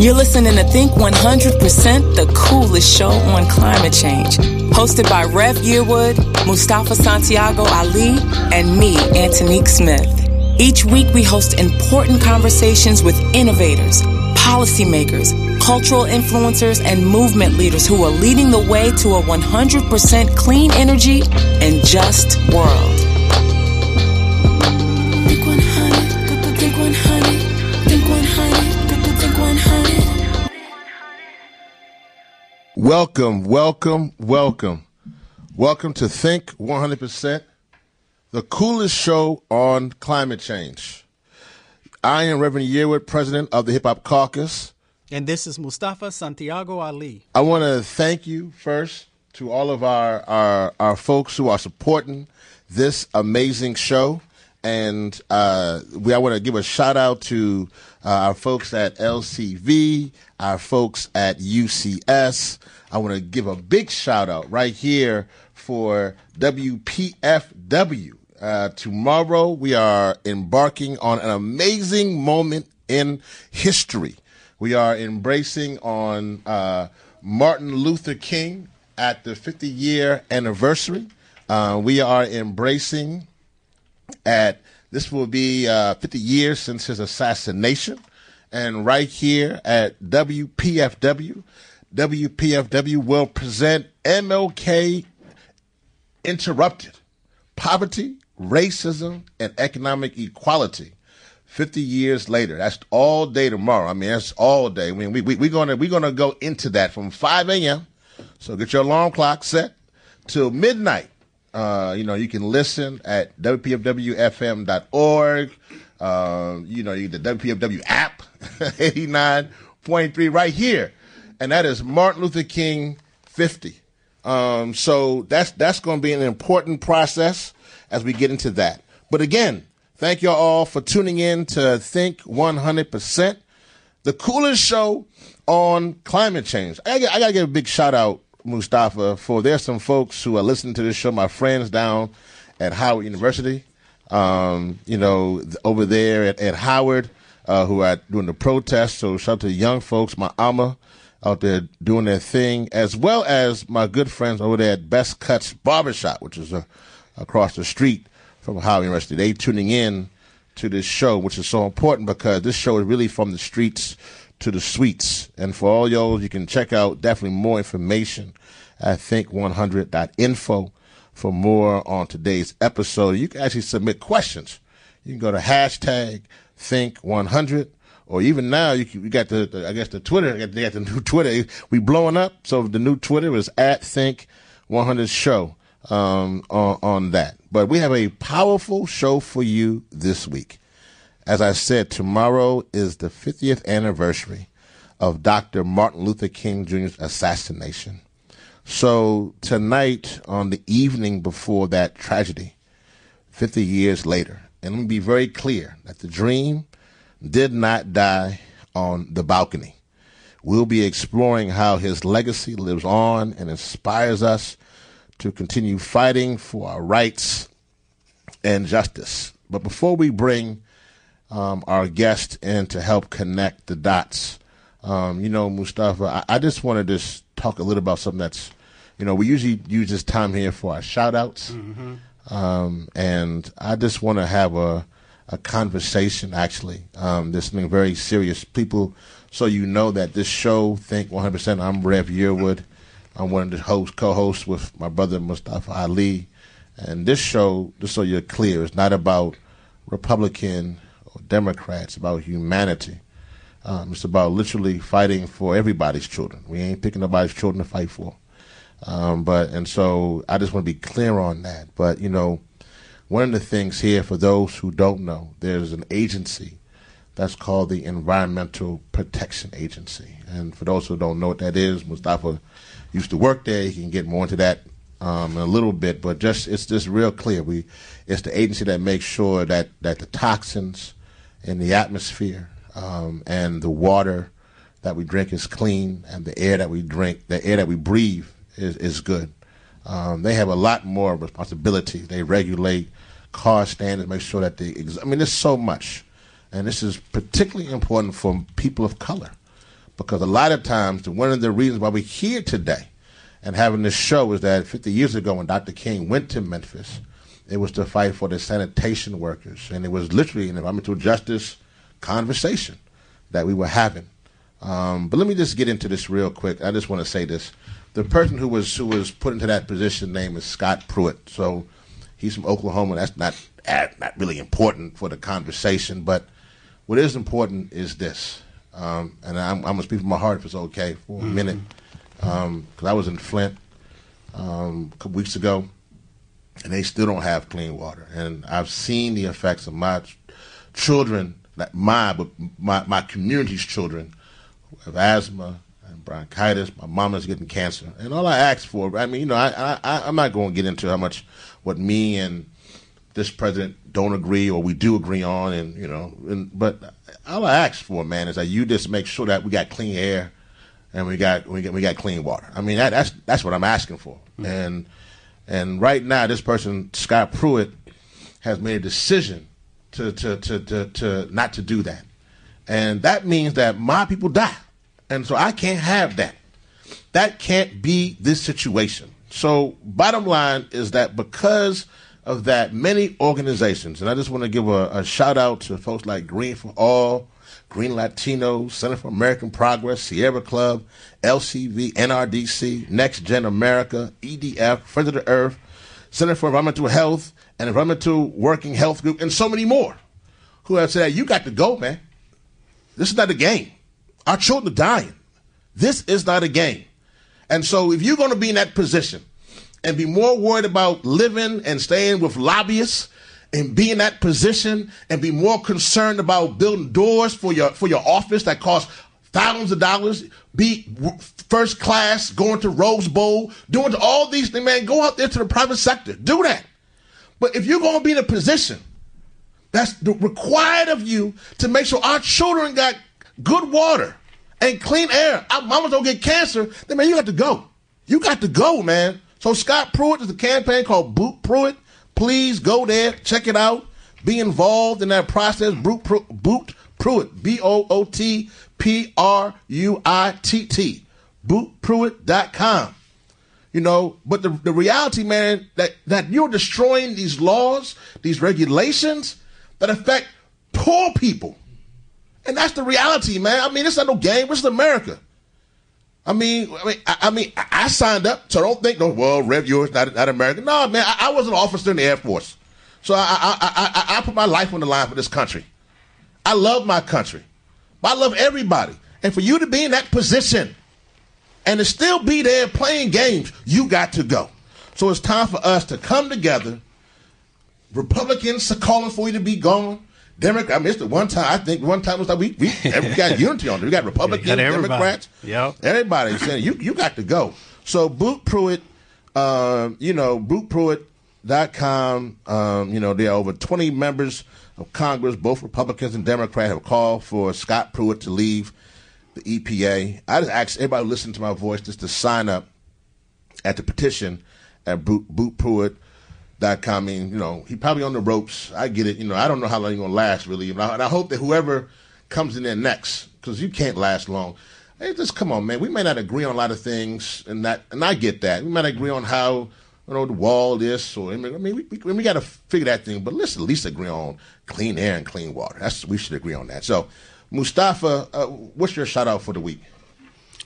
You're listening to Think 100%, the coolest show on climate change. Hosted by Rev Yearwood, Mustafa Santiago Ali, and me, Antonique Smith. Each week we host important conversations with innovators, policymakers, cultural influencers, and movement leaders who are leading the way to a 100% clean energy and just world. Welcome, welcome, welcome. Welcome to Think 100%, the coolest show on climate change. I am Reverend Yearwood, president of the Hip Hop Caucus. And this is Mustafa Santiago Ali. I want to thank you first to all of our, our, our folks who are supporting this amazing show. And uh, we, I want to give a shout out to uh, our folks at LCV, our folks at UCS. I want to give a big shout out right here for WPFW. Uh, tomorrow we are embarking on an amazing moment in history. We are embracing on uh, Martin Luther King at the 50 year anniversary. Uh, we are embracing at this will be uh, 50 years since his assassination. And right here at WPFW, WPFW will present MLK Interrupted Poverty, Racism, and Economic Equality. 50 years later. That's all day tomorrow. I mean, that's all day. I mean, we, we, we're going to we're gonna go into that from 5 a.m. So get your alarm clock set till midnight. Uh, you know, you can listen at WPFWFM.org. Uh, you know, you the WPFW app, 89.3 right here. And that is Martin Luther King 50. Um, so that's that's going to be an important process as we get into that. But again, thank you all for tuning in to Think 100%, the coolest show on climate change. I, I got to give a big shout out, Mustafa, for there's some folks who are listening to this show, my friends down at Howard University, um, you know, over there at, at Howard, uh, who are doing the protest. So shout out to the young folks, my alma out there doing their thing, as well as my good friends over there at Best Cuts Barbershop, which is uh, across the street from Howard University. They tuning in to this show, which is so important because this show is really from the streets to the suites. And for all y'all, you can check out definitely more information at think100.info for more on today's episode. You can actually submit questions. You can go to hashtag think100 or even now you, you got the, the I guess the Twitter they got the new Twitter we blowing up so the new Twitter is at think 100 show um, on on that but we have a powerful show for you this week as I said tomorrow is the 50th anniversary of Dr. Martin Luther King Jr.'s assassination so tonight on the evening before that tragedy 50 years later and let me be very clear that the dream did not die on the balcony. We'll be exploring how his legacy lives on and inspires us to continue fighting for our rights and justice. But before we bring um, our guest in to help connect the dots, um, you know, Mustafa, I, I just want to just talk a little about something that's, you know, we usually use this time here for our shout outs. Um, and I just want to have a, a conversation, actually. Um, there's something very serious. People, so you know that this show, Think 100%, I'm Rev Yearwood. I'm one of the host, co-hosts with my brother Mustafa Ali. And this show, just so you're clear, is not about Republican or Democrats, about humanity. Um, it's about literally fighting for everybody's children. We ain't picking nobody's children to fight for. Um, but and so I just want to be clear on that. But you know, one of the things here for those who don't know, there's an agency that's called the Environmental Protection Agency. And for those who don't know what that is, Mustafa used to work there. He can get more into that um, in a little bit, but just it's just real clear. We it's the agency that makes sure that that the toxins in the atmosphere um, and the water that we drink is clean, and the air that we drink, the air that we breathe is is good. Um, they have a lot more responsibility. They regulate car standards, make sure that they. Ex- I mean, there's so much, and this is particularly important for people of color because a lot of times, one of the reasons why we're here today and having this show is that 50 years ago when Dr. King went to Memphis, it was to fight for the sanitation workers. And it was literally an environmental justice conversation that we were having. Um, but let me just get into this real quick. I just want to say this. The person who was who was put into that position name is Scott Pruitt. So he's from Oklahoma. That's not not really important for the conversation. But what is important is this. Um, and I'm, I'm going to speak from my heart if it's okay for a mm-hmm. minute. Because um, I was in Flint um, a couple weeks ago, and they still don't have clean water. And I've seen the effects of my ch- children, not my, but my, my community's children, who have asthma bronchitis. My mama's getting cancer. And all I ask for, I mean, you know, I, I, I'm not going to get into how much what me and this president don't agree or we do agree on, and you know, and, but all I ask for, man, is that you just make sure that we got clean air and we got we got we got clean water. I mean, that, that's that's what I'm asking for. Mm-hmm. And and right now, this person, Scott Pruitt, has made a decision to to to to, to not to do that, and that means that my people die, and so I can't have that. That can't be this situation. So, bottom line is that because of that, many organizations, and I just want to give a, a shout out to folks like Green for All, Green Latinos, Center for American Progress, Sierra Club, LCV, NRDC, Next Gen America, EDF, Friends of the Earth, Center for Environmental Health, and Environmental Working Health Group, and so many more who have said, You got to go, man. This is not a game. Our children are dying. This is not a game. And so if you're going to be in that position, and be more worried about living and staying with lobbyists and be in that position and be more concerned about building doors for your for your office that cost thousands of dollars, be first class, going to Rose Bowl, doing all these things, man, go out there to the private sector. Do that. But if you're going to be in a position that's required of you to make sure our children got good water and clean air, our mamas don't get cancer, then man, you got to go. You got to go, man. So Scott Pruitt is a campaign called Boot Pruitt. Please go there, check it out, be involved in that process. Boot, Boot Pruitt, B O O T P R U I T T, bootpruitt.com. You know, but the, the reality, man, that, that you're destroying these laws, these regulations that affect poor people. And that's the reality, man. I mean, it's not no game. This is America. I mean, I mean, I, I mean, I signed up, so don't think, no, well, Rev, yours not not American. No, man, I, I, was an officer in the Air Force, so I, I, I, I put my life on the line for this country. I love my country, but I love everybody, and for you to be in that position and to still be there playing games, you got to go. So it's time for us to come together. Republicans are calling for you to be gone. Democrat. I mean, it's the one time I think one time it was like we we, we got unity on it. We got Republicans, Democrats, yep. everybody saying you you got to go. So Boot Pruitt, uh, you know, BootPruitt.com, um, you know, there are over 20 members of Congress, both Republicans and Democrats, have called for Scott Pruitt to leave the EPA. I just ask everybody who listen to my voice just to sign up at the petition at Boot, Boot Pruitt dot com. I mean, you know, he probably on the ropes. I get it. You know, I don't know how long he's gonna last really, and I, and I hope that whoever comes in there next, because you can't last long. Hey, just come on, man. We may not agree on a lot of things, and that, and I get that. We might agree on how you know the wall is, or I mean, we we, we got to figure that thing. But let's at least agree on clean air and clean water. That's we should agree on that. So, Mustafa, uh, what's your shout out for the week?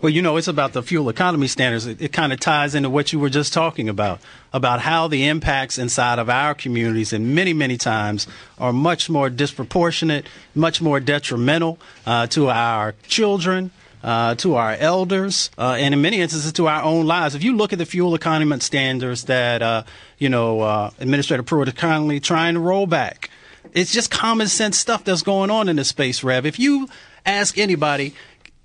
Well, you know, it's about the fuel economy standards. It, it kind of ties into what you were just talking about, about how the impacts inside of our communities and many, many times are much more disproportionate, much more detrimental uh, to our children, uh, to our elders, uh, and in many instances to our own lives. If you look at the fuel economy standards that, uh, you know, uh, Administrator Pruitt is currently trying to roll back, it's just common sense stuff that's going on in this space, Rev. If you ask anybody,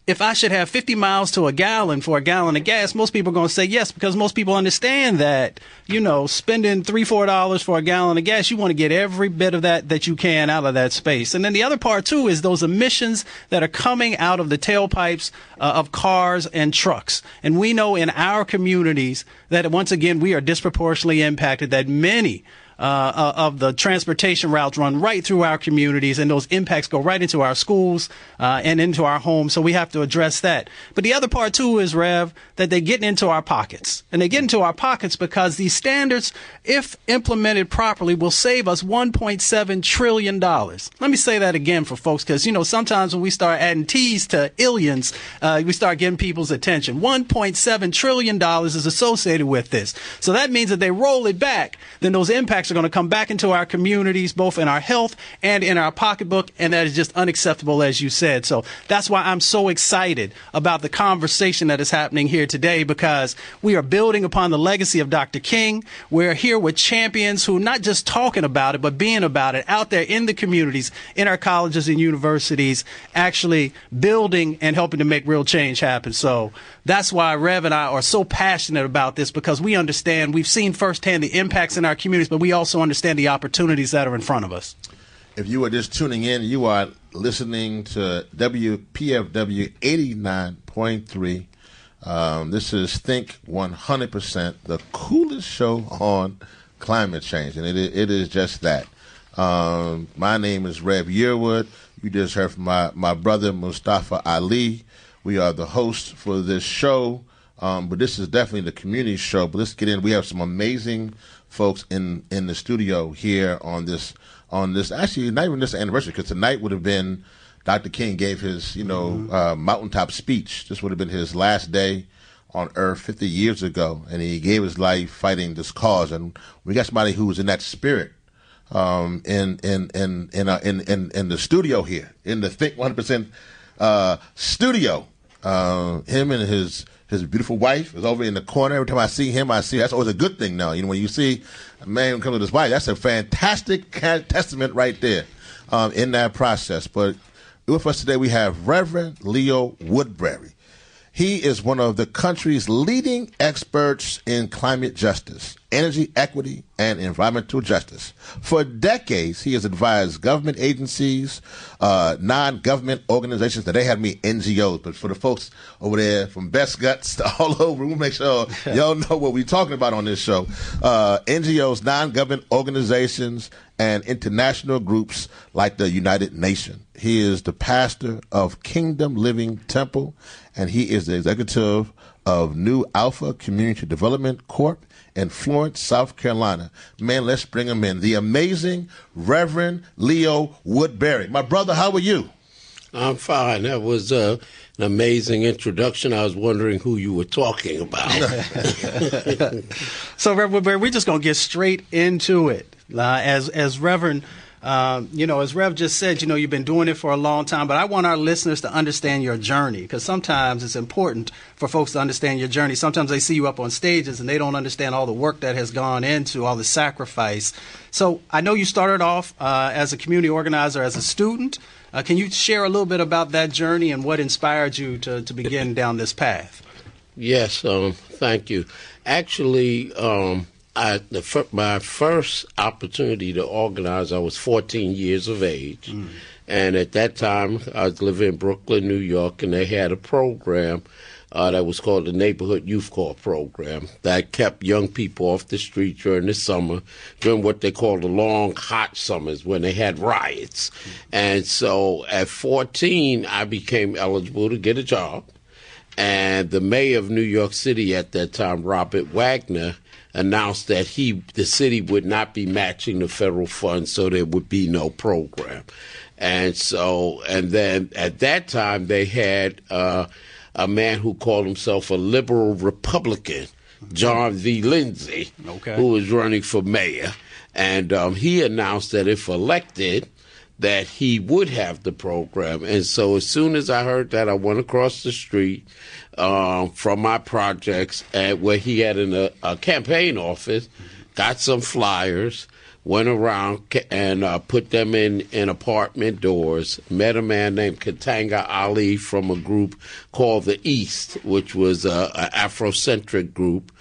if I should have 50 miles to a gallon for a gallon of gas, most people are going to say yes because most people understand that, you know, spending three, four dollars for a gallon of gas, you want to get every bit of that that you can out of that space. And then the other part too is those emissions that are coming out of the tailpipes uh, of cars and trucks. And we know in our communities that once again, we are disproportionately impacted that many uh, of the transportation routes run right through our communities, and those impacts go right into our schools uh, and into our homes. So we have to address that. But the other part too is Rev that they're getting into our pockets, and they get into our pockets because these standards, if implemented properly, will save us 1.7 trillion dollars. Let me say that again for folks, because you know sometimes when we start adding T's to illions, uh, we start getting people's attention. 1.7 trillion dollars is associated with this, so that means that they roll it back, then those impacts are going to come back into our communities, both in our health and in our pocketbook, and that is just unacceptable, as you said. So that's why I'm so excited about the conversation that is happening here today because we are building upon the legacy of Dr. King. We're here with champions who not just talking about it, but being about it out there in the communities, in our colleges and universities, actually building and helping to make real change happen. So that's why Rev and I are so passionate about this because we understand, we've seen firsthand the impacts in our communities, but we also understand the opportunities that are in front of us. If you are just tuning in, you are listening to WPFW 89.3. Um, this is Think 100%, the coolest show on climate change, and it, it is just that. Um, my name is Rev Yearwood. You just heard from my, my brother Mustafa Ali. We are the hosts for this show, um, but this is definitely the community show. But let's get in. We have some amazing folks in in the studio here on this on this. Actually, not even this anniversary because tonight would have been Dr. King gave his you know mm-hmm. uh, mountaintop speech. This would have been his last day on Earth 50 years ago, and he gave his life fighting this cause. And we got somebody who was in that spirit um, in in in in, uh, in in in the studio here in the Think 100 uh, studio. Uh, him and his his beautiful wife is over in the corner. Every time I see him, I see that's always a good thing. Now, you know, when you see a man come with his wife, that's a fantastic testament right there um, in that process. But with us today, we have Reverend Leo Woodbury. He is one of the country's leading experts in climate justice, energy equity, and environmental justice. For decades, he has advised government agencies, uh, non-government organizations. That they have me NGOs, but for the folks over there from Best Cuts to all over, we'll make sure y'all know what we're talking about on this show. Uh, NGOs, non-government organizations, and international groups like the United Nations. He is the pastor of Kingdom Living Temple, and he is the executive of New Alpha Community Development Corp in Florence, South Carolina. Man, let's bring him in. The amazing Reverend Leo Woodbury. My brother, how are you? I'm fine. That was uh, an amazing introduction. I was wondering who you were talking about. so, Reverend Woodbury, we're just going to get straight into it. Uh, as as Reverend um, you know, as Rev just said, you know, you've been doing it for a long time, but I want our listeners to understand your journey because sometimes it's important for folks to understand your journey. Sometimes they see you up on stages and they don't understand all the work that has gone into all the sacrifice. So I know you started off uh, as a community organizer as a student. Uh, can you share a little bit about that journey and what inspired you to, to begin down this path? Yes, um, thank you. Actually, um, I, the, my first opportunity to organize, I was 14 years of age. Mm. And at that time, I was living in Brooklyn, New York, and they had a program uh, that was called the Neighborhood Youth Corps program that kept young people off the street during the summer, during what they called the long, hot summers when they had riots. Mm. And so at 14, I became eligible to get a job. And the mayor of New York City at that time, Robert Wagner, announced that he the city would not be matching the federal funds, so there would be no program. And so, and then at that time, they had uh, a man who called himself a liberal Republican, John V. Lindsay, okay. who was running for mayor. And um, he announced that if elected, that he would have the program. And so as soon as I heard that, I went across the street uh, from my projects at where he had an, a, a, campaign office, got some flyers, went around and uh, put them in, in apartment doors. Met a man named Katanga Ali from a group called the East, which was an Afrocentric group.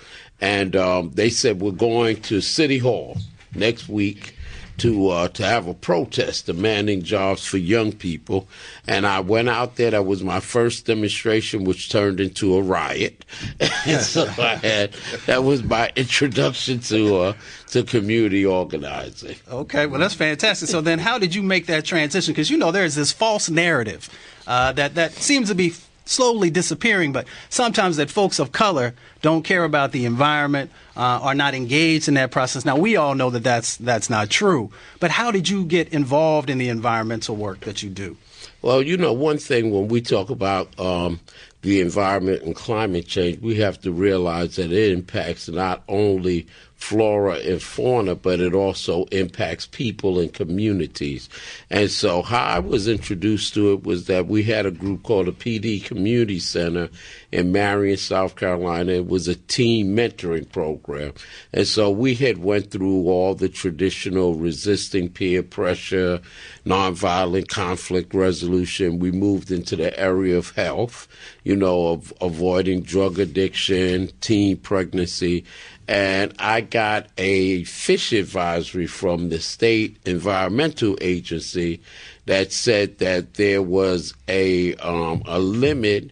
And um, they said, We're going to City Hall next week to uh, to have a protest demanding jobs for young people. And I went out there. That was my first demonstration, which turned into a riot. and so I had that was my introduction to uh, to community organizing. Okay, well that's fantastic. So then, how did you make that transition? Because you know there's this false narrative uh, that that seems to be slowly disappearing, but sometimes that folks of color don't care about the environment, uh, are not engaged in that process. Now we all know that that's that's not true. But how did you get involved in the environmental work that you do? Well, you know, one thing when we talk about um, the environment and climate change, we have to realize that it impacts not only flora and fauna, but it also impacts people and communities. And so, how I was introduced to it was that we had a group called the PD Community Center in Marion, South Carolina. It was a team mentoring program, and so we had went through all the traditional resisting peer pressure, nonviolent conflict resolution. We moved into the area of health, you know, of avoiding drug addiction, teen pregnancy and I got a fish advisory from the state environmental agency that said that there was a um, a limit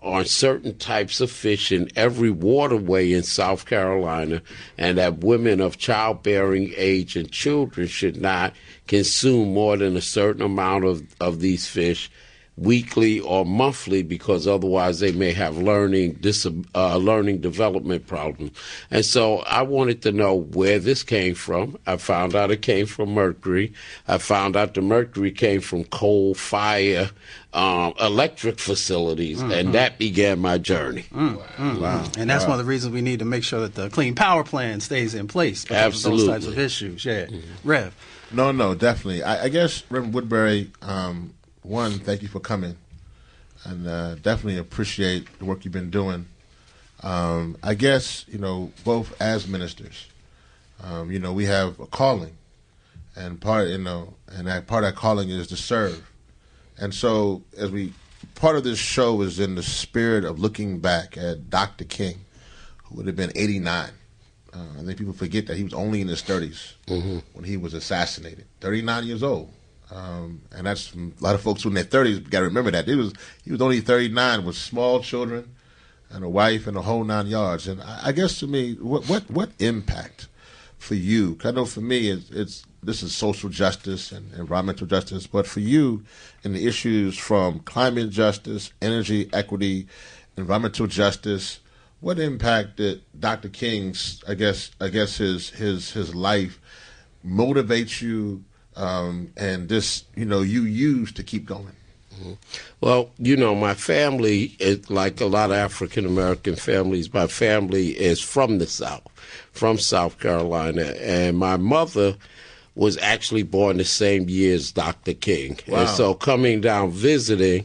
on certain types of fish in every waterway in South Carolina, and that women of childbearing age and children should not consume more than a certain amount of, of these fish weekly or monthly because otherwise they may have learning dis- uh, learning development problems. And so I wanted to know where this came from. I found out it came from mercury. I found out the mercury came from coal fire um, electric facilities, mm-hmm. and that began my journey. Mm-hmm. Wow. And that's wow. one of the reasons we need to make sure that the clean power plan stays in place because Absolutely. those types of issues. Yeah. Mm-hmm. Rev. No, no, definitely. I, I guess Reverend Woodbury, um, one, thank you for coming, and uh, definitely appreciate the work you've been doing. Um, I guess you know both as ministers, um, you know we have a calling, and part you know, and that part of that calling is to serve, and so as we part of this show is in the spirit of looking back at Dr. King, who would have been 89. Uh, I think people forget that he was only in his 30s mm-hmm. when he was assassinated. 39 years old. Um, and that's a lot of folks who in their thirties got to remember that. He was he was only thirty nine with small children and a wife and a whole nine yards. And I, I guess to me, what what what impact for you? I know for me, it's, it's this is social justice and environmental justice, but for you, in the issues from climate justice, energy equity, environmental justice, what impact did Dr. King's I guess I guess his his his life motivate you? um, and this, you know, you use to keep going? Mm-hmm. Well, you know, my family, is like a lot of African American families, my family is from the South, from South Carolina, and my mother was actually born the same year as Dr. King. Wow. And so coming down visiting,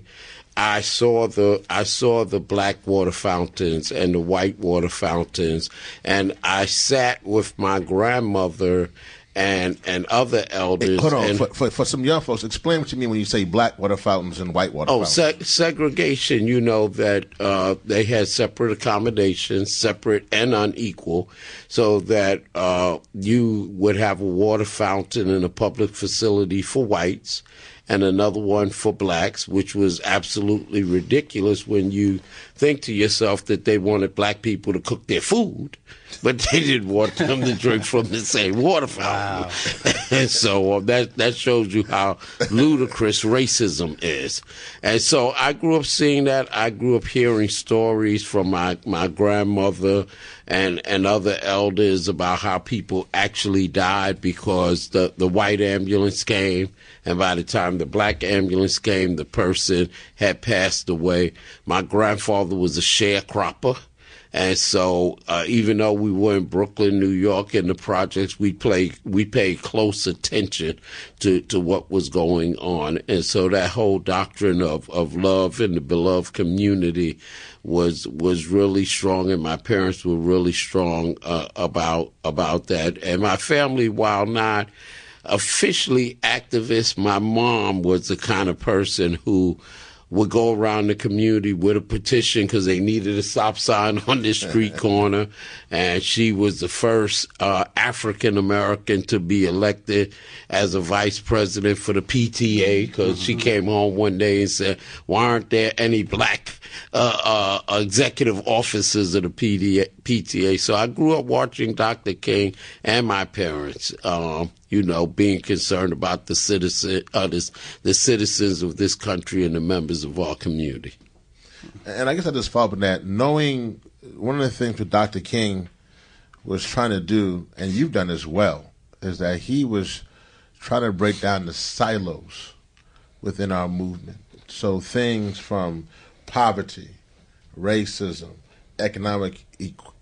I saw the I saw the black water fountains and the white water fountains, and I sat with my grandmother and and other elders. Hey, hold on, and, for, for, for, some young folks, explain what you mean when you say black water fountains and white water. Oh, se- segregation. You know that uh, they had separate accommodations, separate and unequal, so that uh, you would have a water fountain in a public facility for whites and another one for blacks, which was absolutely ridiculous when you think to yourself that they wanted black people to cook their food, but they didn't want them to drink from the same water fountain. Wow. and so uh, that that shows you how ludicrous racism is. And so I grew up seeing that. I grew up hearing stories from my, my grandmother and and other elders about how people actually died because the the white ambulance came and by the time the black ambulance came, the person had passed away. My grandfather was a sharecropper. And so, uh, even though we were in Brooklyn, New York, in the projects, we play we paid close attention to, to what was going on. And so, that whole doctrine of, of love and the beloved community was was really strong, and my parents were really strong uh, about about that. And my family, while not officially activist. My mom was the kind of person who would go around the community with a petition because they needed a stop sign on this street corner. And she was the first uh, African American to be elected as a vice president for the PTA because mm-hmm. she came home one day and said, Why aren't there any black uh, uh, executive officers of the PDA, PTA? So I grew up watching Dr. King and my parents. Um, you know, being concerned about the citizen, uh, this, the citizens of this country and the members of our community. And I guess I just follow up on that, knowing one of the things that Dr. King was trying to do, and you've done as well, is that he was trying to break down the silos within our movement. So things from poverty, racism, economic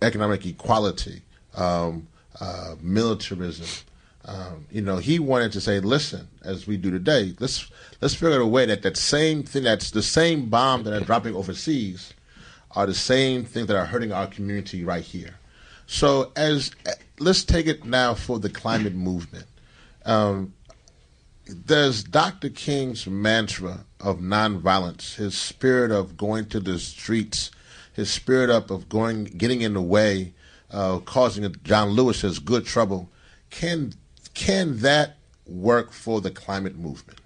economic equality, um, uh, militarism, um, you know, he wanted to say, listen, as we do today, let's let's figure out a way that that same thing, that's the same bomb that are dropping overseas, are the same things that are hurting our community right here. So, as let's take it now for the climate movement. Um, does Dr. King's mantra of nonviolence, his spirit of going to the streets, his spirit up of going, getting in the way, uh, causing John Lewis has good trouble, can can that work for the climate movement?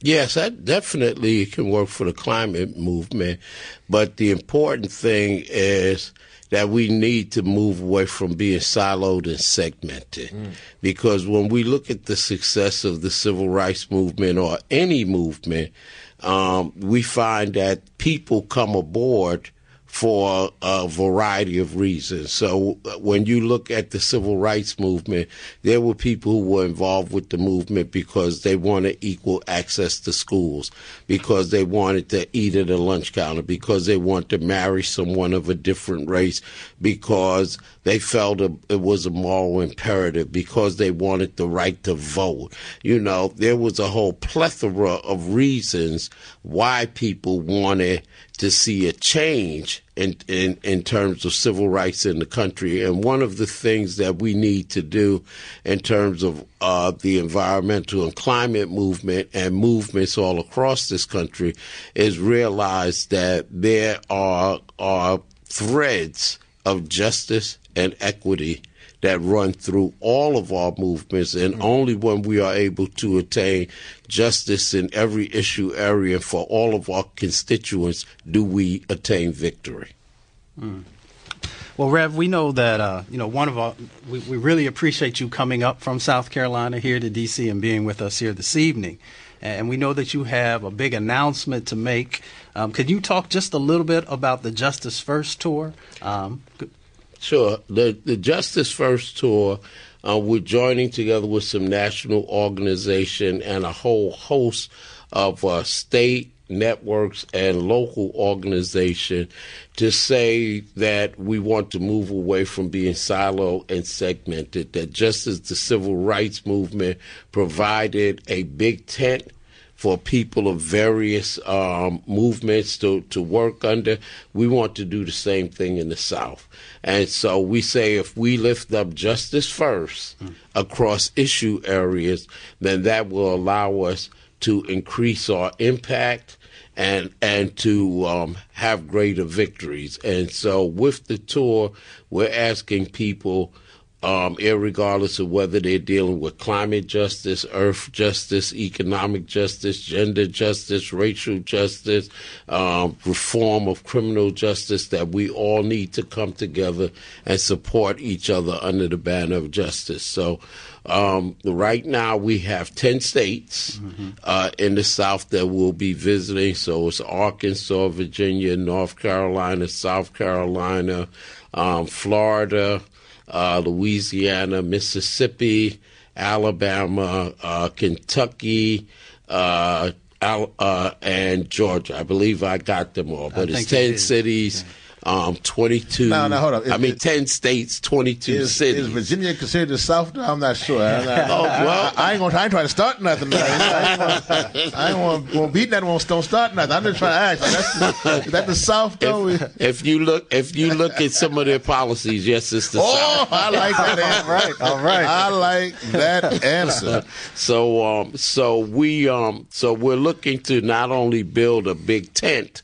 Yes, that definitely can work for the climate movement. But the important thing is that we need to move away from being siloed and segmented. Mm. Because when we look at the success of the civil rights movement or any movement, um, we find that people come aboard for a variety of reasons. So uh, when you look at the civil rights movement, there were people who were involved with the movement because they wanted equal access to schools, because they wanted to eat at a lunch counter, because they wanted to marry someone of a different race, because they felt it was a moral imperative, because they wanted the right to vote. You know, there was a whole plethora of reasons why people wanted to see a change in, in, in terms of civil rights in the country. And one of the things that we need to do in terms of uh, the environmental and climate movement and movements all across this country is realize that there are, are threads of justice and equity that run through all of our movements, and mm-hmm. only when we are able to attain justice in every issue area for all of our constituents do we attain victory. Mm. Well, Rev, we know that uh, you know one of our. We, we, really appreciate you coming up from South Carolina here to DC and being with us here this evening. And we know that you have a big announcement to make. Um, could you talk just a little bit about the Justice First tour? Um, Sure. The the Justice First tour, uh, we're joining together with some national organization and a whole host of uh, state networks and local organization to say that we want to move away from being siloed and segmented. That just as the civil rights movement provided a big tent for people of various um, movements to, to work under. We want to do the same thing in the South. And so we say if we lift up justice first mm. across issue areas, then that will allow us to increase our impact and and to um, have greater victories. And so with the tour, we're asking people um, regardless of whether they're dealing with climate justice, earth justice, economic justice, gender justice, racial justice, um, reform of criminal justice, that we all need to come together and support each other under the banner of justice. So, um, right now we have 10 states mm-hmm. uh, in the South that we'll be visiting. So it's Arkansas, Virginia, North Carolina, South Carolina, um, Florida, uh, Louisiana, Mississippi, Alabama, uh, Kentucky, uh, Al- uh, and Georgia. I believe I got them all, but it's 10 cities. Um, 22. No, no, hold on. I mean, 10 states, 22 Is, cities. is Virginia considered the South? I'm not sure. I'm not- Oh, well. I, I ain't gonna. I ain't trying to start nothing. I ain't gonna, I ain't gonna, gonna beat that one. Don't start nothing. I'm just trying to ask. That's, is that the South though? if, if you look, if you look at some of their policies, yes, it's the South. oh, South. I like that answer. right, all right. I like that answer. So, um, so we, um, so we're looking to not only build a big tent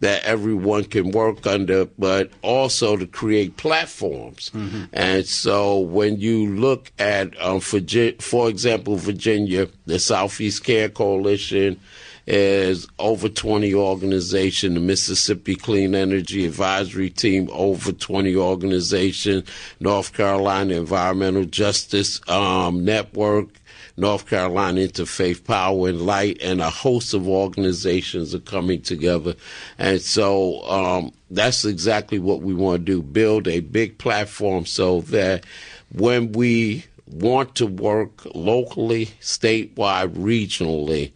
that everyone can work under, but also to create platforms. And so, when you look at, um, for, for example, Virginia, the Southeast Care Coalition is over 20 organizations, the Mississippi Clean Energy Advisory Team, over 20 organizations, North Carolina Environmental Justice um, Network, North Carolina Interfaith Power and Light, and a host of organizations are coming together. And so um, that's exactly what we want to do build a big platform so that when we want to work locally, statewide, regionally,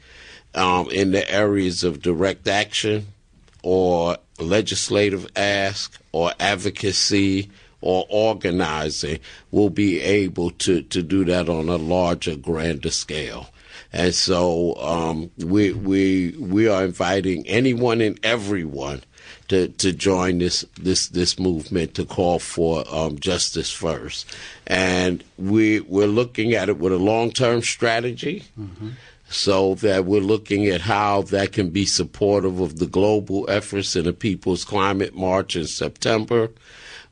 um, in the areas of direct action or legislative ask or advocacy or organizing, we'll be able to, to do that on a larger, grander scale. And so um, we we we are inviting anyone and everyone to, to join this this this movement to call for um, justice first, and we we're looking at it with a long term strategy so that we're looking at how that can be supportive of the global efforts in the People's Climate March in September.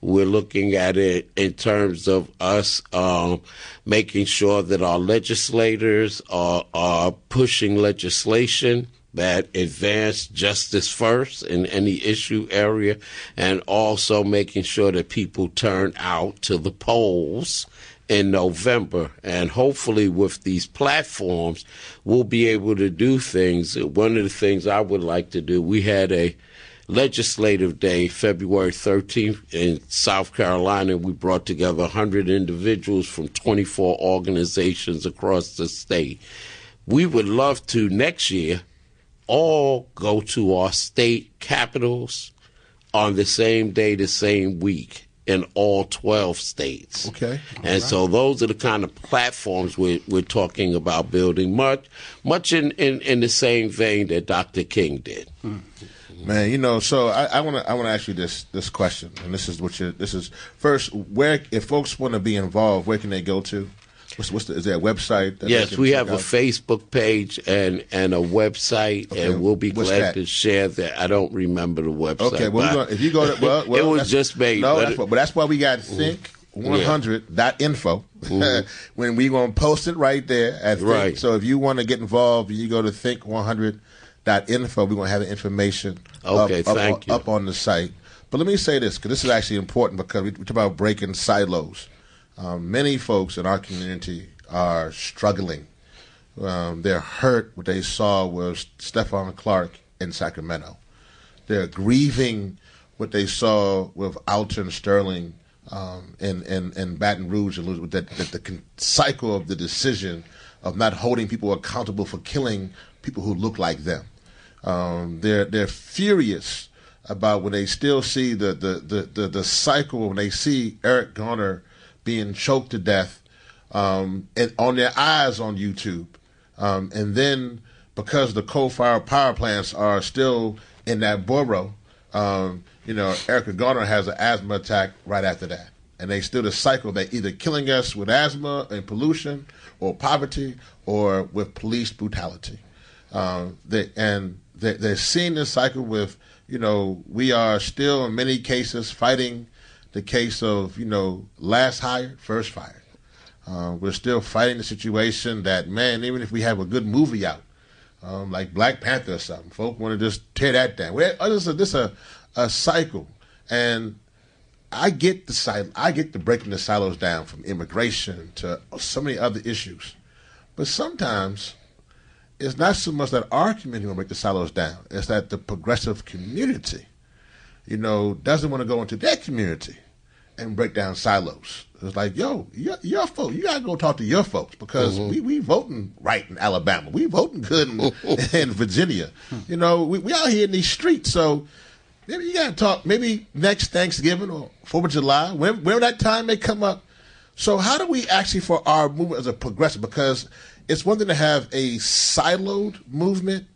We're looking at it in terms of us um, making sure that our legislators are, are pushing legislation that advance justice first in any issue area, and also making sure that people turn out to the polls in November. And hopefully, with these platforms, we'll be able to do things. One of the things I would like to do, we had a legislative day February 13th in South Carolina. We brought together 100 individuals from 24 organizations across the state. We would love to next year all go to our state capitals on the same day, the same week in all 12 states. Okay. And so those are the kind of platforms we're, we're talking about building, much, much in, in, in the same vein that Dr. King did. Hmm. Man, you know, so I want to I want to ask you this this question, and this is what you this is first. Where if folks want to be involved, where can they go to? What's, what's the, is there a website? that Yes, we have a? Facebook page and, and a website, Okay, and we'll be what's glad that? to share that. I don't remember the website. Okay, well, gonna, if you go to well, well it was just made. No, but that's it- what, but that's why we got mm-hmm. think. 100.info mm-hmm. when we going to post it right there at think. Right. so if you want to get involved you go to think 100.info we're going to have the information Okay, up, thank on, you. up on the site. But let me say this because this is actually important because we, we talk about breaking silos. Um, many folks in our community are struggling. Um, they're hurt. What they saw was Stephon Clark in Sacramento. They're grieving what they saw with Alton Sterling um, in, in, in Baton Rouge, and that, that the cycle of the decision of not holding people accountable for killing people who look like them. Um, they're they're furious about when they still see the the, the, the, the cycle when they see Eric Garner being choked to death um, and on their eyes on YouTube, um, and then because the coal-fired power plants are still in that borough, um, you know, Erica Garner has an asthma attack right after that, and they still the cycle. They either killing us with asthma and pollution, or poverty, or with police brutality. Um, they, and they, they're seeing this cycle with, you know, we are still in many cases fighting the case of, you know, last hired, first fired. Uh, we're still fighting the situation that, man, even if we have a good movie out, um, like Black Panther or something, folk want to just tear that down. Well, this is a, this a, a cycle, and I get the sil- I get the breaking the silos down from immigration to so many other issues, but sometimes it's not so much that our community will break the silos down; it's that the progressive community, you know, doesn't want to go into their community and break down silos. It's like, yo, your, your folks, you gotta go talk to your folks because mm-hmm. we we voting right in Alabama, we voting good in, mm-hmm. in Virginia. You know, we we out here in these streets, so maybe you got to talk. Maybe next Thanksgiving or Fourth of July, when, whenever that time may come up. So, how do we actually, for our movement as a progressive, because it's one thing to have a siloed movement,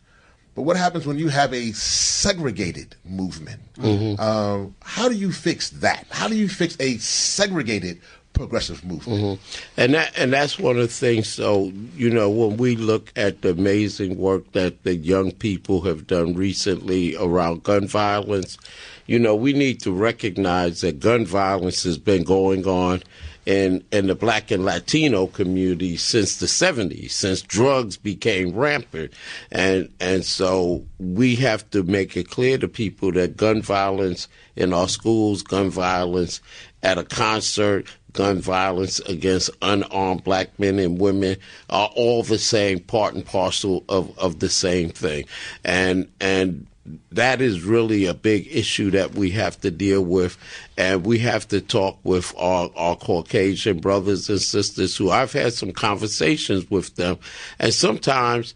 but what happens when you have a segregated movement? Mm-hmm. Um, how do you fix that? How do you fix a segregated progressive movement? Mm-hmm. And that and that's one of the things. So you know, when we look at the amazing work that the young people have done recently around gun violence, you know, we need to recognize that gun violence has been going on in in the black and Latino community since the 70s, since drugs became rampant, and and so we have to make it clear to people that gun violence in our schools, gun violence at a concert, gun violence against unarmed black men and women are all the same part and parcel of, of the same thing, and and that is really a big issue that we have to deal with. And we have to talk with our, our Caucasian brothers and sisters who I've had some conversations with them. And sometimes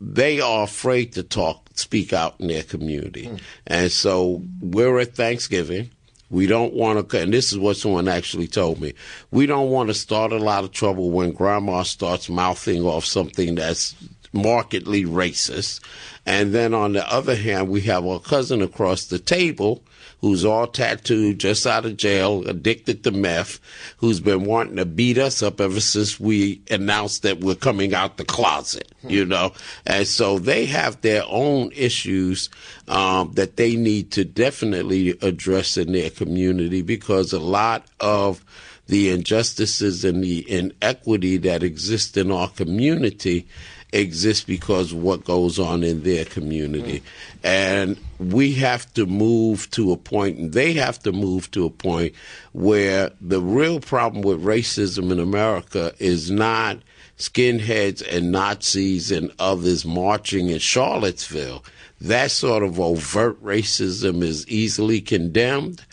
they are afraid to talk, speak out in their community. Mm. And so we're at Thanksgiving. We don't want to, and this is what someone actually told me. We don't want to start a lot of trouble when grandma starts mouthing off something that's markedly racist. And then on the other hand, we have our cousin across the table who's all tattooed, just out of jail, addicted to meth, who's been wanting to beat us up ever since we announced that we're coming out the closet, hmm. you know? And so they have their own issues um, that they need to definitely address in their community because a lot of the injustices and the inequity that exist in our community exists because of what goes on in their community. And we have to move to a point, and they have to move to a point where the real problem with racism in America is not skinheads and Nazis and others marching in Charlottesville. That sort of overt racism is easily condemned,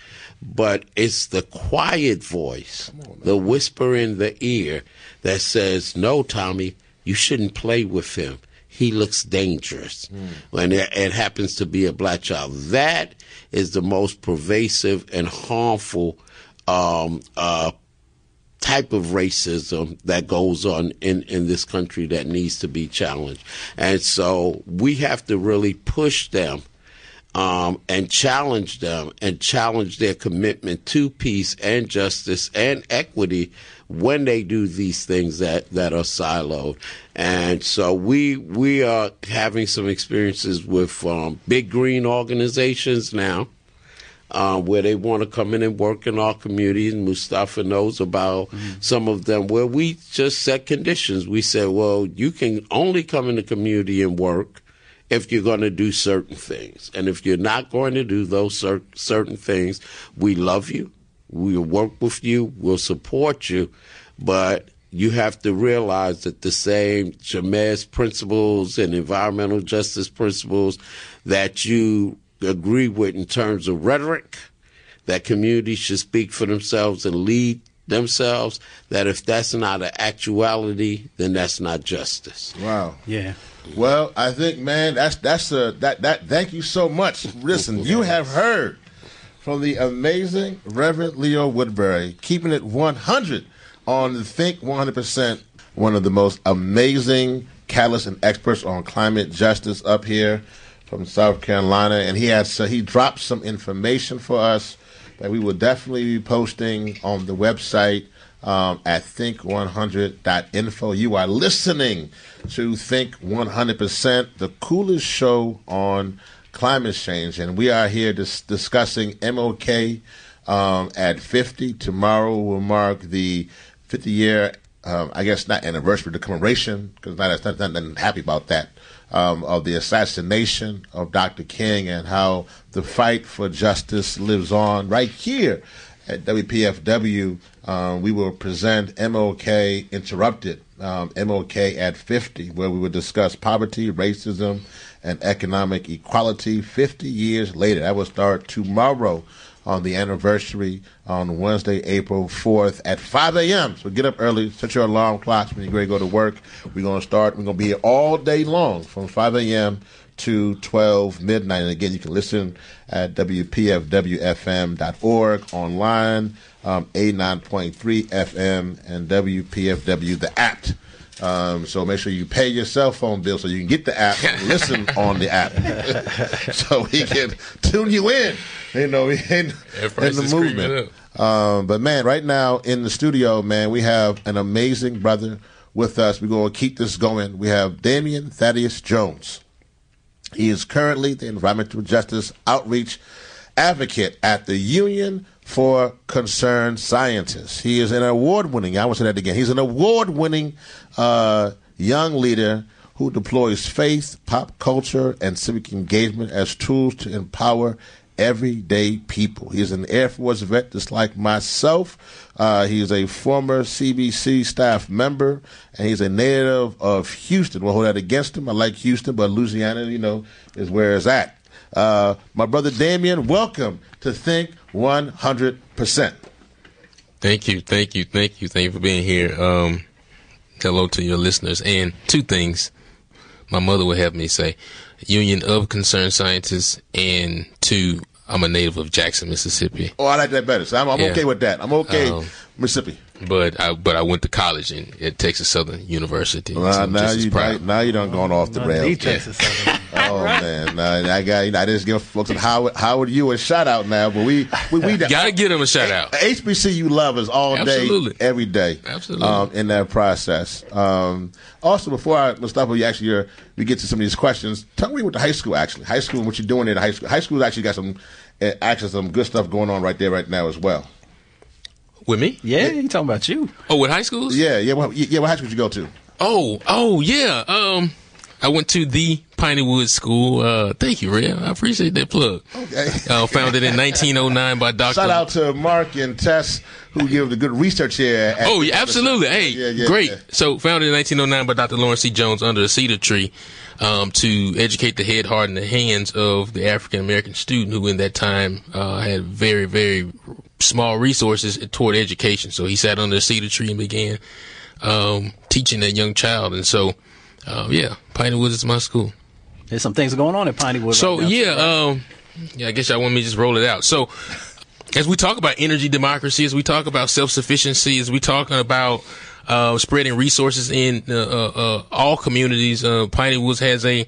but it's the quiet voice, the whisper in the ear that says, No, Tommy, you shouldn't play with him. He looks dangerous mm. when it, it happens to be a black child. That is the most pervasive and harmful um, uh, type of racism that goes on in, in this country that needs to be challenged. And so we have to really push them um, and challenge them and challenge their commitment to peace and justice and equity when they do these things that, that are siloed. And so we we are having some experiences with um, big green organizations now. Uh, where they want to come in and work in our communities. Mustafa knows about mm-hmm. some of them where we just set conditions. We said, well, you can only come in the community and work if you're going to do certain things. And if you're not going to do those cer- certain things, we love you. We'll work with you. We'll support you. But you have to realize that the same Jemez principles and environmental justice principles that you agree with in terms of rhetoric, that communities should speak for themselves and lead themselves, that if that's not an actuality, then that's not justice. Wow. Yeah. Well, I think, man, that's that's a that that. Thank you so much. Listen, you have heard from the amazing Reverend Leo Woodbury, keeping it 100 on Think 100%. One of the most amazing catalysts and experts on climate justice up here from South Carolina, and he has so he dropped some information for us that we will definitely be posting on the website um, at think100.info. You are listening to Think 100%, the coolest show on climate change. And we are here dis- discussing MLK um, at 50. Tomorrow will mark the 50 year, um, I guess not anniversary, the commemoration, because not, not, not, not happy about that, um, of the assassination of Dr. King and how the fight for justice lives on right here at WPFW. Um, we will present MLK Interrupted, um, MLK at 50, where we will discuss poverty, racism, and economic equality 50 years later. That will start tomorrow on the anniversary on Wednesday, April 4th at 5 a.m. So get up early, set your alarm clocks when you're ready to go to work. We're going to start, we're going to be here all day long from 5 a.m. to 12 midnight. And again, you can listen at WPFWFM.org online, um, 89.3 FM, and WPFW, the app. Um, so make sure you pay your cell phone bill so you can get the app listen on the app. so we can tune you in, you know, in, in the movement. Um, but man, right now in the studio, man, we have an amazing brother with us. We're going to keep this going. We have Damian Thaddeus Jones. He is currently the environmental justice outreach advocate at the Union for Concerned Scientists. He is an award winning, I want to say that again, he's an award winning uh, young leader who deploys faith, pop culture, and civic engagement as tools to empower everyday people. He's an Air Force vet just like myself. Uh, he's a former CBC staff member, and he's a native of Houston. We'll hold that against him. I like Houston, but Louisiana, you know, is where it's at. Uh, my brother Damian, welcome to Think 100%. Thank you, thank you, thank you, thank you for being here. Um, hello to your listeners. And two things my mother would have me say Union of Concerned Scientists, and two, I'm a native of Jackson, Mississippi. Oh, I like that better. So I'm, I'm yeah. okay with that. I'm okay, um, Mississippi. But I but I went to college in at Texas Southern University. Well, so now you now, now you done gone off the rails. Texas Southern. oh man, I got you know, I just give folks at Howard Howard you a shout out now, but we we, we gotta give them a shout out. HBCU lovers all Absolutely. day, every day, Absolutely. Um, in that process. Um, also, before I Mustafa, you actually uh, we get to some of these questions. Tell me what the high school actually, high school, and what you're doing in high school. High school actually got some uh, actually some good stuff going on right there right now as well. With me? Yeah, you talking about you? Oh, with high schools? Yeah, yeah, what, yeah. What high school did you go to? Oh, oh, yeah. Um, I went to the Piney Woods School. Uh, thank you, Red. I appreciate that plug. Okay. Uh, founded in 1909 by Dr. Shout out to Mark and Tess who give the good research here. oh, yeah, absolutely. Hey, yeah, yeah, great. Yeah. So founded in 1909 by Dr. Laurence C. Jones under a cedar tree. Um, to educate the head, heart, and the hands of the African American student who, in that time, uh, had very, very small resources toward education. So he sat under a cedar tree and began um, teaching that young child. And so, uh, yeah, Piney Woods is my school. There's some things going on at Piney Woods. So right yeah, um, yeah, I guess y'all want me to just roll it out. So as we talk about energy democracy, as we talk about self sufficiency, as we talking about uh, spreading resources in uh, uh, uh all communities, uh, Piney Woods has a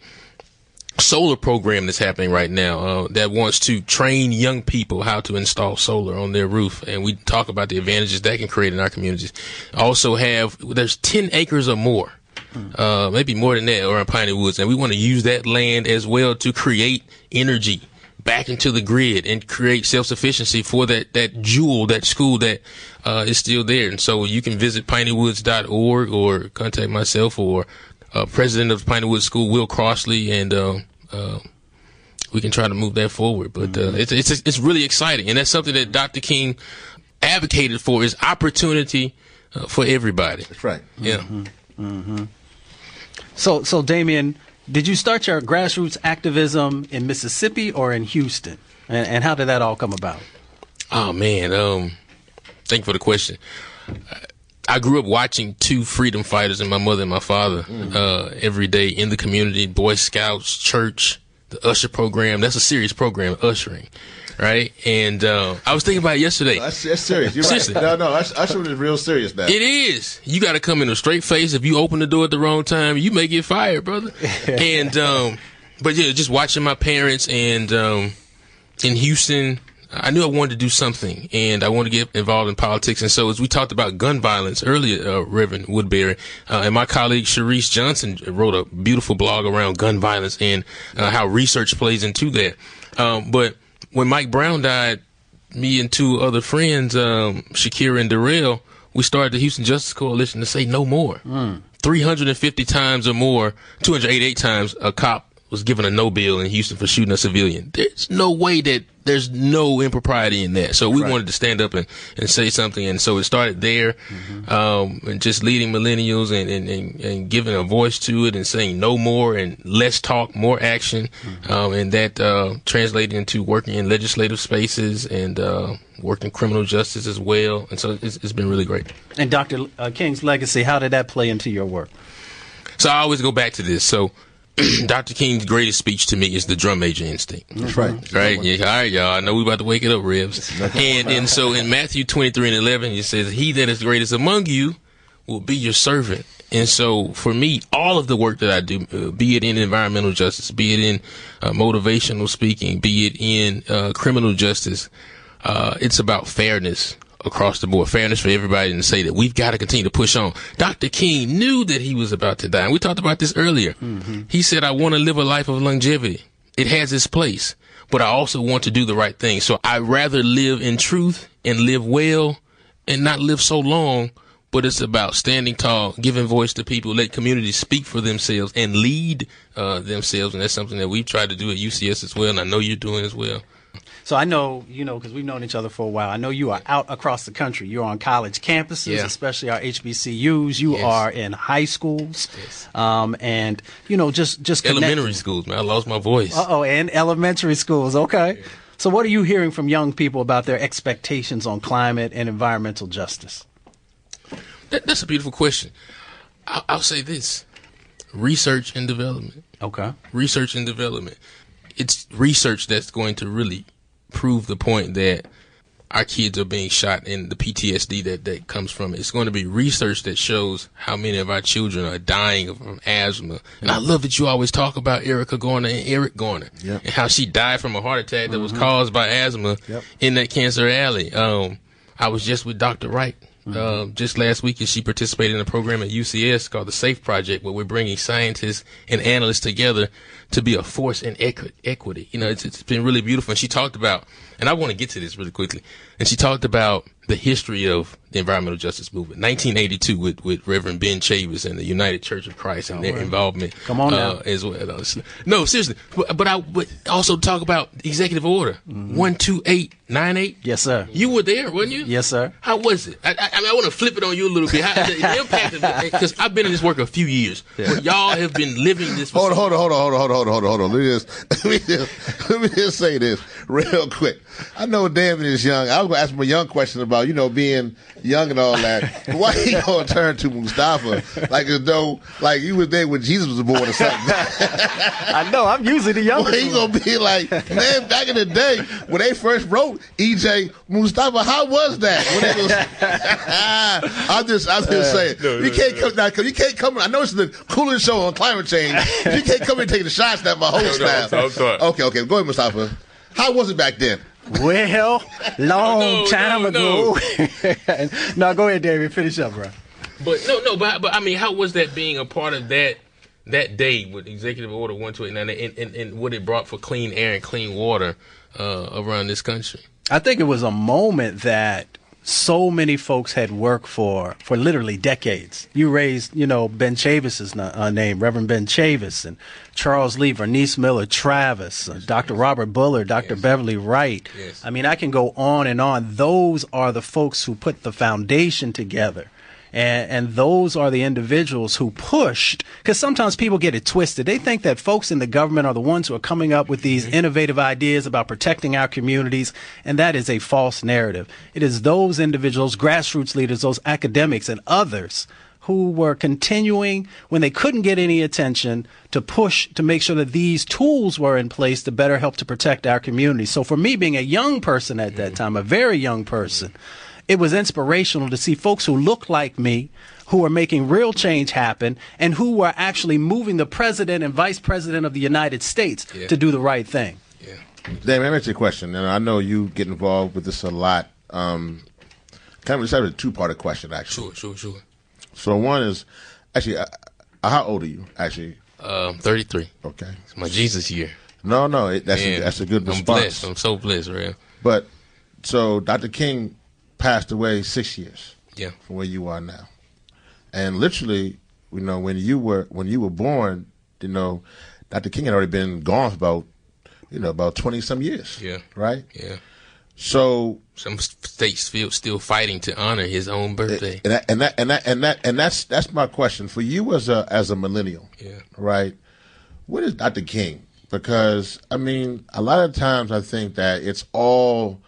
solar program that's happening right now uh, that wants to train young people how to install solar on their roof. And we talk about the advantages that can create in our communities. Also have there's 10 acres or more uh, maybe more than that around piney woods. And we want to use that land as well to create energy back into the grid and create self-sufficiency for that, that jewel, that school that uh, is still there. And so you can visit pineywoods.org or contact myself or uh, president of Pineywood School, Will Crosby, and uh, uh, we can try to move that forward. But uh, mm-hmm. it's, it's it's really exciting, and that's something that Dr. King advocated for is opportunity uh, for everybody. That's right. Yeah. Mm-hmm. Mm-hmm. So, so Damian, did you start your grassroots activism in Mississippi or in Houston, and, and how did that all come about? Oh man, um, thank you for the question. I grew up watching two freedom fighters and my mother and my father mm. uh, every day in the community, Boy Scouts, church, the usher program. That's a serious program, ushering, right? And uh, I was thinking about it yesterday. that's, that's, serious. You're Seriously. right. No, no, ushering is real serious now. It is. You got to come in a straight face. If you open the door at the wrong time, you may get fired, brother. and um, but yeah, just watching my parents and um, in Houston I knew I wanted to do something and I wanted to get involved in politics. And so as we talked about gun violence earlier, uh, Reverend Woodbury, uh, and my colleague Sharice Johnson wrote a beautiful blog around gun violence and uh, how research plays into that. Um, but when Mike Brown died, me and two other friends, um, Shakira and Darrell, we started the Houston Justice Coalition to say no more. Mm. 350 times or more, 288 times a cop was given a no bill in Houston for shooting a civilian. There's no way that there's no impropriety in that. So we right. wanted to stand up and, and say something. And so it started there, mm-hmm. um, and just leading millennials and, and, and, and, giving a voice to it and saying no more and less talk, more action. Mm-hmm. Um, and that, uh, translated into working in legislative spaces and, uh, working criminal justice as well. And so it's, it's been really great. And Dr. Uh, King's legacy, how did that play into your work? So I always go back to this. So Dr. King's greatest speech to me is the drum major instinct. That's right. Right? Yeah, all right, y'all. I know we about to wake it up, Ribs. And and so in Matthew 23 and 11, it says, He that is greatest among you will be your servant. And so for me, all of the work that I do, uh, be it in environmental justice, be it in uh, motivational speaking, be it in uh, criminal justice, uh, it's about fairness across the board, fairness for everybody, and say that we've got to continue to push on. Dr. King knew that he was about to die. And we talked about this earlier. Mm-hmm. He said, I want to live a life of longevity. It has its place, but I also want to do the right thing. So I rather live in truth and live well and not live so long. But it's about standing tall, giving voice to people, let communities speak for themselves and lead uh, themselves. And that's something that we've tried to do at UCS as well. And I know you're doing as well. So I know, you know, because we've known each other for a while. I know you are out across the country. You're on college campuses, Yeah. especially our HBCUs. You Yes. are in high schools, Yes. um, and you know, just just Elementary schools, man. I lost my voice. Uh oh, and elementary schools. Okay. So what are you hearing from young people about their expectations on climate and environmental justice? That, that's a beautiful question. I'll, I'll say this research and development. Okay. Research and development. It's research that's going to really prove the point that our kids are being shot and the PTSD that, that comes from it. It's going to be research that shows how many of our children are dying from asthma. And I love that you always talk about Erica Garner and Eric Garner Yep. and how she died from a heart attack that was caused by asthma Yep. in that cancer alley. Um, I was just with Dr. Wright um, just last week, she participated in a program at UCS called the SAFE Project, where we're bringing scientists and analysts together to be a force in equi- equity. You know, it's, it's been really beautiful. And she talked about, and I want to get to this really quickly, and she talked about the history of the environmental justice movement, 1982, with, with Reverend Ben Chavis and the United Church of Christ and their involvement. Come on now. uh, as well. No, seriously. But, but I would also talk about Executive Order 12898. Yes, sir. You were there, weren't you? Yes, sir. How was it? I, I, I mean, I want to flip it on you a little bit. How, the, the impact of because I've been in this work a few years. But y'all have been living this. For Hold on, hold on, hold on, hold on, hold on, hold on, hold on. Let me just, let me just, let me just say this real quick. I know David is young. I was going to ask him a young question about, you know, being young and all that. Why he going to turn to Mustafa like as though, like you was there when Jesus was born or something? I know. I'm usually the Well, youngest. he one. gonna be like, man, back in the day when they first wrote EJ Mustafa, how was that? When it was, I'm just, I'm just uh, saying, you can't come now, you can't come. I know it's the coolest show on climate change. you can't come and take the shots at my whole No, no, now. I'm sorry, I'm sorry. Okay, okay, go ahead, Mustafa. How was it back then? Well, long No, time no, ago. no, go ahead, David. Finish up, bro. But no, no, but but I mean, how was that being a part of that that day with Executive Order 128 and, and, and what it brought for clean air and clean water uh, around this country? I think it was a moment that so many folks had worked for for literally decades. You raised, you know, Ben Chavis's uh, name, Reverend Ben Chavis, and Charles Lee, Vernice Miller, Travis, uh, Dr. Robert Bullard, Dr. Yes. Beverly Wright. Yes. I mean, I can go on and on. Those are the folks who put the foundation together. And, and those are the individuals who pushed, because sometimes people get it twisted. They think that folks in the government are the ones who are coming up with these mm-hmm. innovative ideas about protecting our communities, and that is a false narrative. It is those individuals, grassroots leaders, those academics, and others who were continuing when they couldn't get any attention to push to make sure that these tools were in place to better help to protect our community. So for me being a young person at that mm-hmm. time, a very young person, mm-hmm. It was inspirational to see folks who look like me who are making real change happen and who were actually moving the president and vice president of the United States Yeah. to to do the right thing. Yeah. Damon, let me ask you a question, and I know you get involved with this a lot. Um, kind of just have a two-part question, actually. Sure, sure, sure. So one is, actually, uh, uh, how old are you? Actually, Um, 33. okay. It's my Jesus year. No, no, it, that's a, that's a good response. I'm blessed. I'm so blessed, real. But so Dr. King passed away six years Yeah. from where you are now, and literally, you know, when you were when you were born, you know, Dr. King had already been gone for about you know about twenty some years. Yeah. Right. Yeah. So Some states feel still fighting to honor his own birthday. and that, and that and that and that and that's that's my question for you as a as a millennial. Yeah. Right. What is Dr. King? Because I mean, a lot of times I think that it's all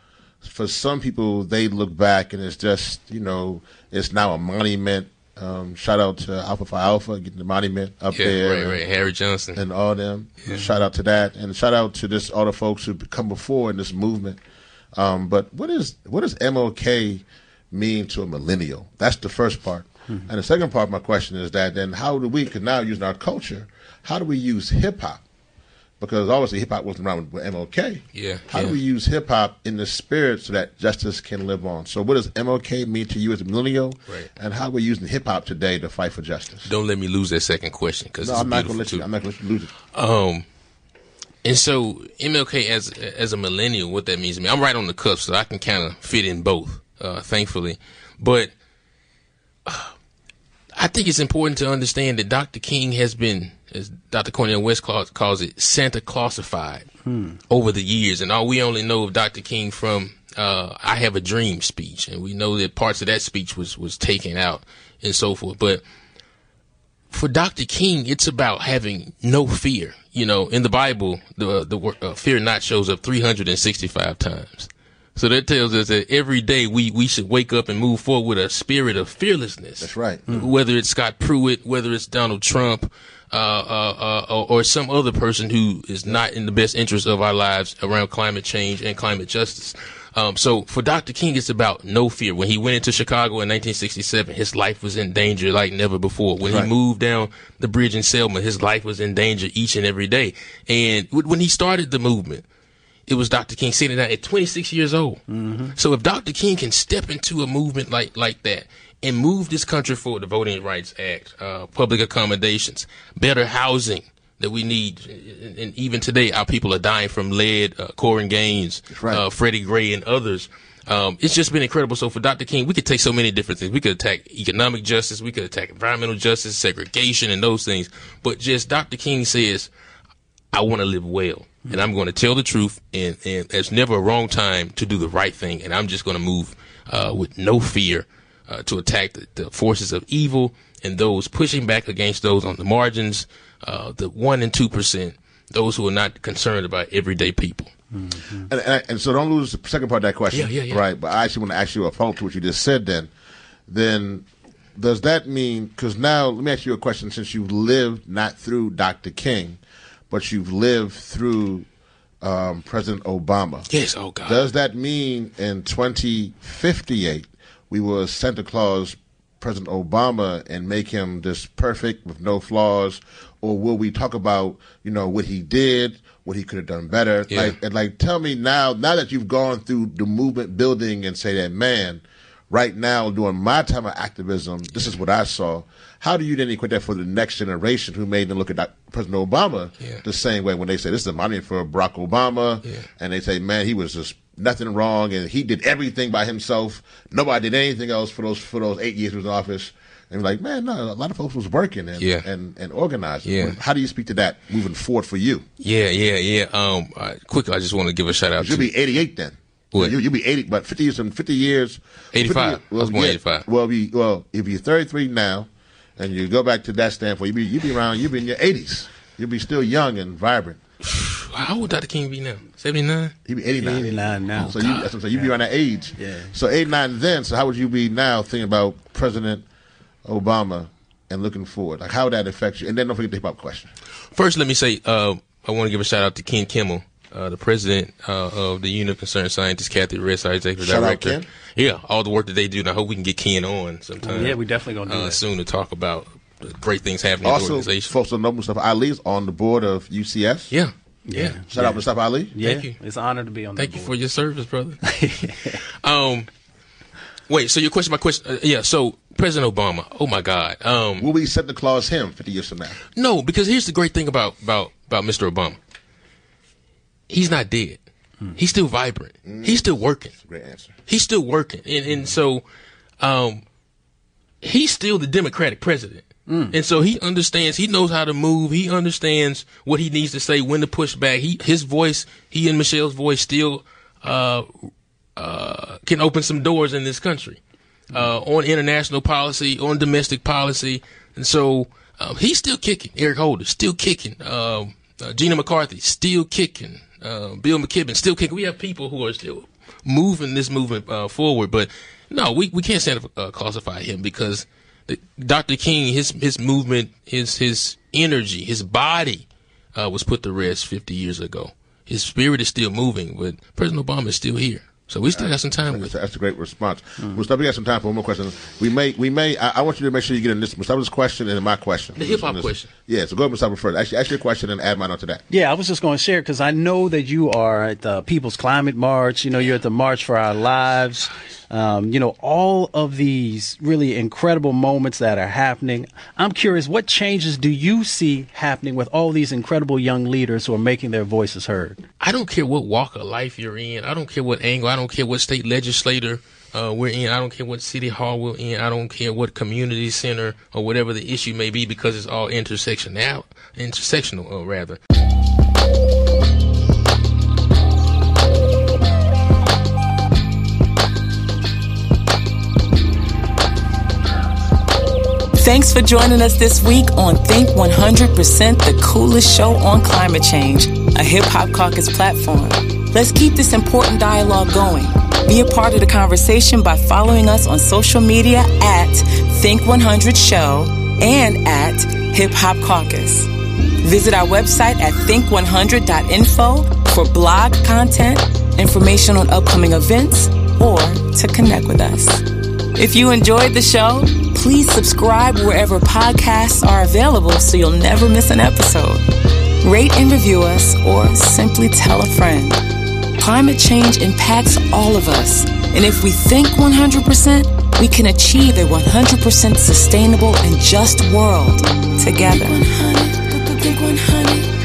for some people. They look back and it's just you know it's now a monument Um, shout out to Alpha Phi Alpha getting the monument up Yeah, there. right, and- right. Harry Johnson. and all them. Shout out to that, and shout out to this all the folks who come before in this movement. Um, but what is what does MLK mean to a millennial? That's the first part, and the second part of my question is that then how do we? Because now using our culture, how do we use hip hop? Because obviously hip hop wasn't around with MLK. Yeah, How do we use hip hop in the spirit so that justice can live on? So what does MLK mean to you as a millennial? Right. And how are we using hip hop today to fight for justice? Don't let me lose that second question because No, it's I'm not beautiful gonna let you. I'm not let you lose it. Um, and so MLK as as a millennial, what that means to me, I'm right on the cusp, so I can kind of fit in both, uh, thankfully. But uh, I think it's important to understand that Dr. King has been, as Dr. Cornel West calls, it, Santa Clausified over the years, and all we only know of Dr. King from uh, "I Have a Dream" speech, and we know that parts of that speech was was taken out and so forth, but for Dr. King, it's about having no fear. You know, in the Bible, the the word uh, fear not shows up 365 times. So that tells us that every day we, we should wake up and move forward with a spirit of fearlessness. That's right. Whether it's Scott Pruitt, whether it's Donald Trump, uh, uh, uh, or, or some other person who is not in the best interest of our lives around climate change and climate justice. Um, so for Dr. King, it's about no fear. When he went into Chicago in 1967, his life was in danger like never before. When Right. he moved down the bridge in Selma, his life was in danger each and every day. And w- when he started the movement, it was Dr. King sitting down at 26 years old. So if Dr. King can step into a movement like like that and move this country forward, the Voting Rights Act, uh, public accommodations, better housing that we need, and, and even today our people are dying from lead, uh, Korryn Gaines, right. uh, Freddie Gray, and others. Um, it's just been incredible. So for Dr. King, we could take so many different things. We could attack economic justice, we could attack environmental justice, segregation, and those things. But just Dr. King says, I want to live well, and I'm going to tell the truth, and, and there's never a wrong time to do the right thing, and I'm just going to move uh, with no fear uh, to attack the, the forces of evil and those pushing back against those on the margins, uh, the one and two percent, those who are not concerned about everyday people. And, and, and so don't lose the second part of that question. Yeah, yeah, yeah. Right. But I actually want to ask you a follow up to what you just said then. Then does that mean, because now let me ask you a question since you've lived not through Dr. King, but you've lived through um, President Obama. Yes, oh God. Does that mean in 2058 we will Santa Claus President Obama and make him just perfect with no flaws, or will we talk about you know what he did, what he could have done better? Yeah. Like and like tell me now, now that you've gone through the movement building and say that man, right now during my time of activism, this is what I saw. How do you then equate that for the next generation who made them look at President Obama Yeah. the same way when they say this is a monument for Barack Obama, Yeah. and they say, man, he was just nothing wrong, and he did everything by himself. Nobody did anything else for those for those eight years he was in office. And like, man, no, a lot of folks was working and Yeah. and, and organizing. Yeah. How do you speak to that moving forward for you? Yeah, yeah, yeah. Um, quickly, I just want to give a shout out You'll to be 88 then. What? You, you'll be 80, but 50 years, in 50 years. 85. 50 I was born 85. Well, be, well, if you're 33 now, and you go back to that standpoint, you be you be around, you be in your 80s. You'll be still young and vibrant. how old Dr. King be now? 79? You be 89. 89 now. So you, that's what I'm saying. You be around that age. Yeah. So 89 then. So how would you be now thinking about President Obama and looking forward? Like how would that affect you? And then don't forget the hip hop question. First, let me say uh, I want to give a shout out to Ken Kimmel, uh, the president uh, of the Union of Concerned Scientists, Kathy Rest, our executive Shout out, director. Ken. Yeah, all the work that they do, and I hope we can get Ken on sometime. Yeah, we definitely gonna do uh, that. soon to talk about the great things happening in the Also, organization. folks don't know Mustafa Ali's on the board of UCS. yeah, Yeah. Shout out Mustafa Ali. Yeah. Thank you. It's an honor to be on Thank the you for your service, brother. um, wait. So your question, my question, uh, yeah. So President Obama. Oh my God. Um, Will we Santa Claus him 50 years from now? No, because here's the great thing about about about Mr. Obama. He's not dead. He's still vibrant. He's still working. Great answer. He's still working, and and so, um, he's still the Democratic president, and so he understands. He knows how to move. He understands what he needs to say, when to push back. He his voice, he and Michelle's voice, still uh, uh, can open some doors in this country uh, on international policy, on domestic policy, and so um, he's still kicking. Eric Holder still kicking. Um, uh, Gina McCarthy still kicking. Uh, Bill McKibben still kicking. We have people who are still moving this movement uh, forward, but no, we we can't stand uh, classify him because Dr. King, his his movement, his his energy, his body uh, was put to rest 50 years ago. His spirit is still moving, but President Obama is still here. So we still got some time. That's, that's a great response. Mm-hmm. Mustafa, we got some time for one more question. We may, we may. I, I, want you to make sure you get in this Mustafa's question and my question. The hip hop question. Yeah, so go ahead, Mustafa first. Ask, ask your question and add mine onto that. Yeah, I was just going to share because I know that you are at the People's Climate March. You know, you're at the March for Our Lives. Um, you know, all of these really incredible moments that are happening. I'm curious, what changes do you see happening with all these incredible young leaders who are making their voices heard? I don't care what walk of life you're in. I don't care what angle. I don't care what state legislator uh, we're in. I don't care what city hall we're in. I don't care what community center or whatever the issue may be because it's all intersectional, intersectional, uh, rather. Thanks for joining us this week on Think 100% the coolest show on climate change, a hip hop caucus platform. Let's keep this important dialogue going. Be a part of the conversation by following us on social media at Think 100 Show and at Hip Hop Caucus. Visit our website at think100.info for blog content, information on upcoming events, or to connect with us. If you enjoyed the show, please subscribe wherever podcasts are available so you'll never miss an episode. Rate and review us or simply tell a friend. Climate change impacts all of us, and if we think 100%, we can achieve a 100% sustainable and just world together. 100,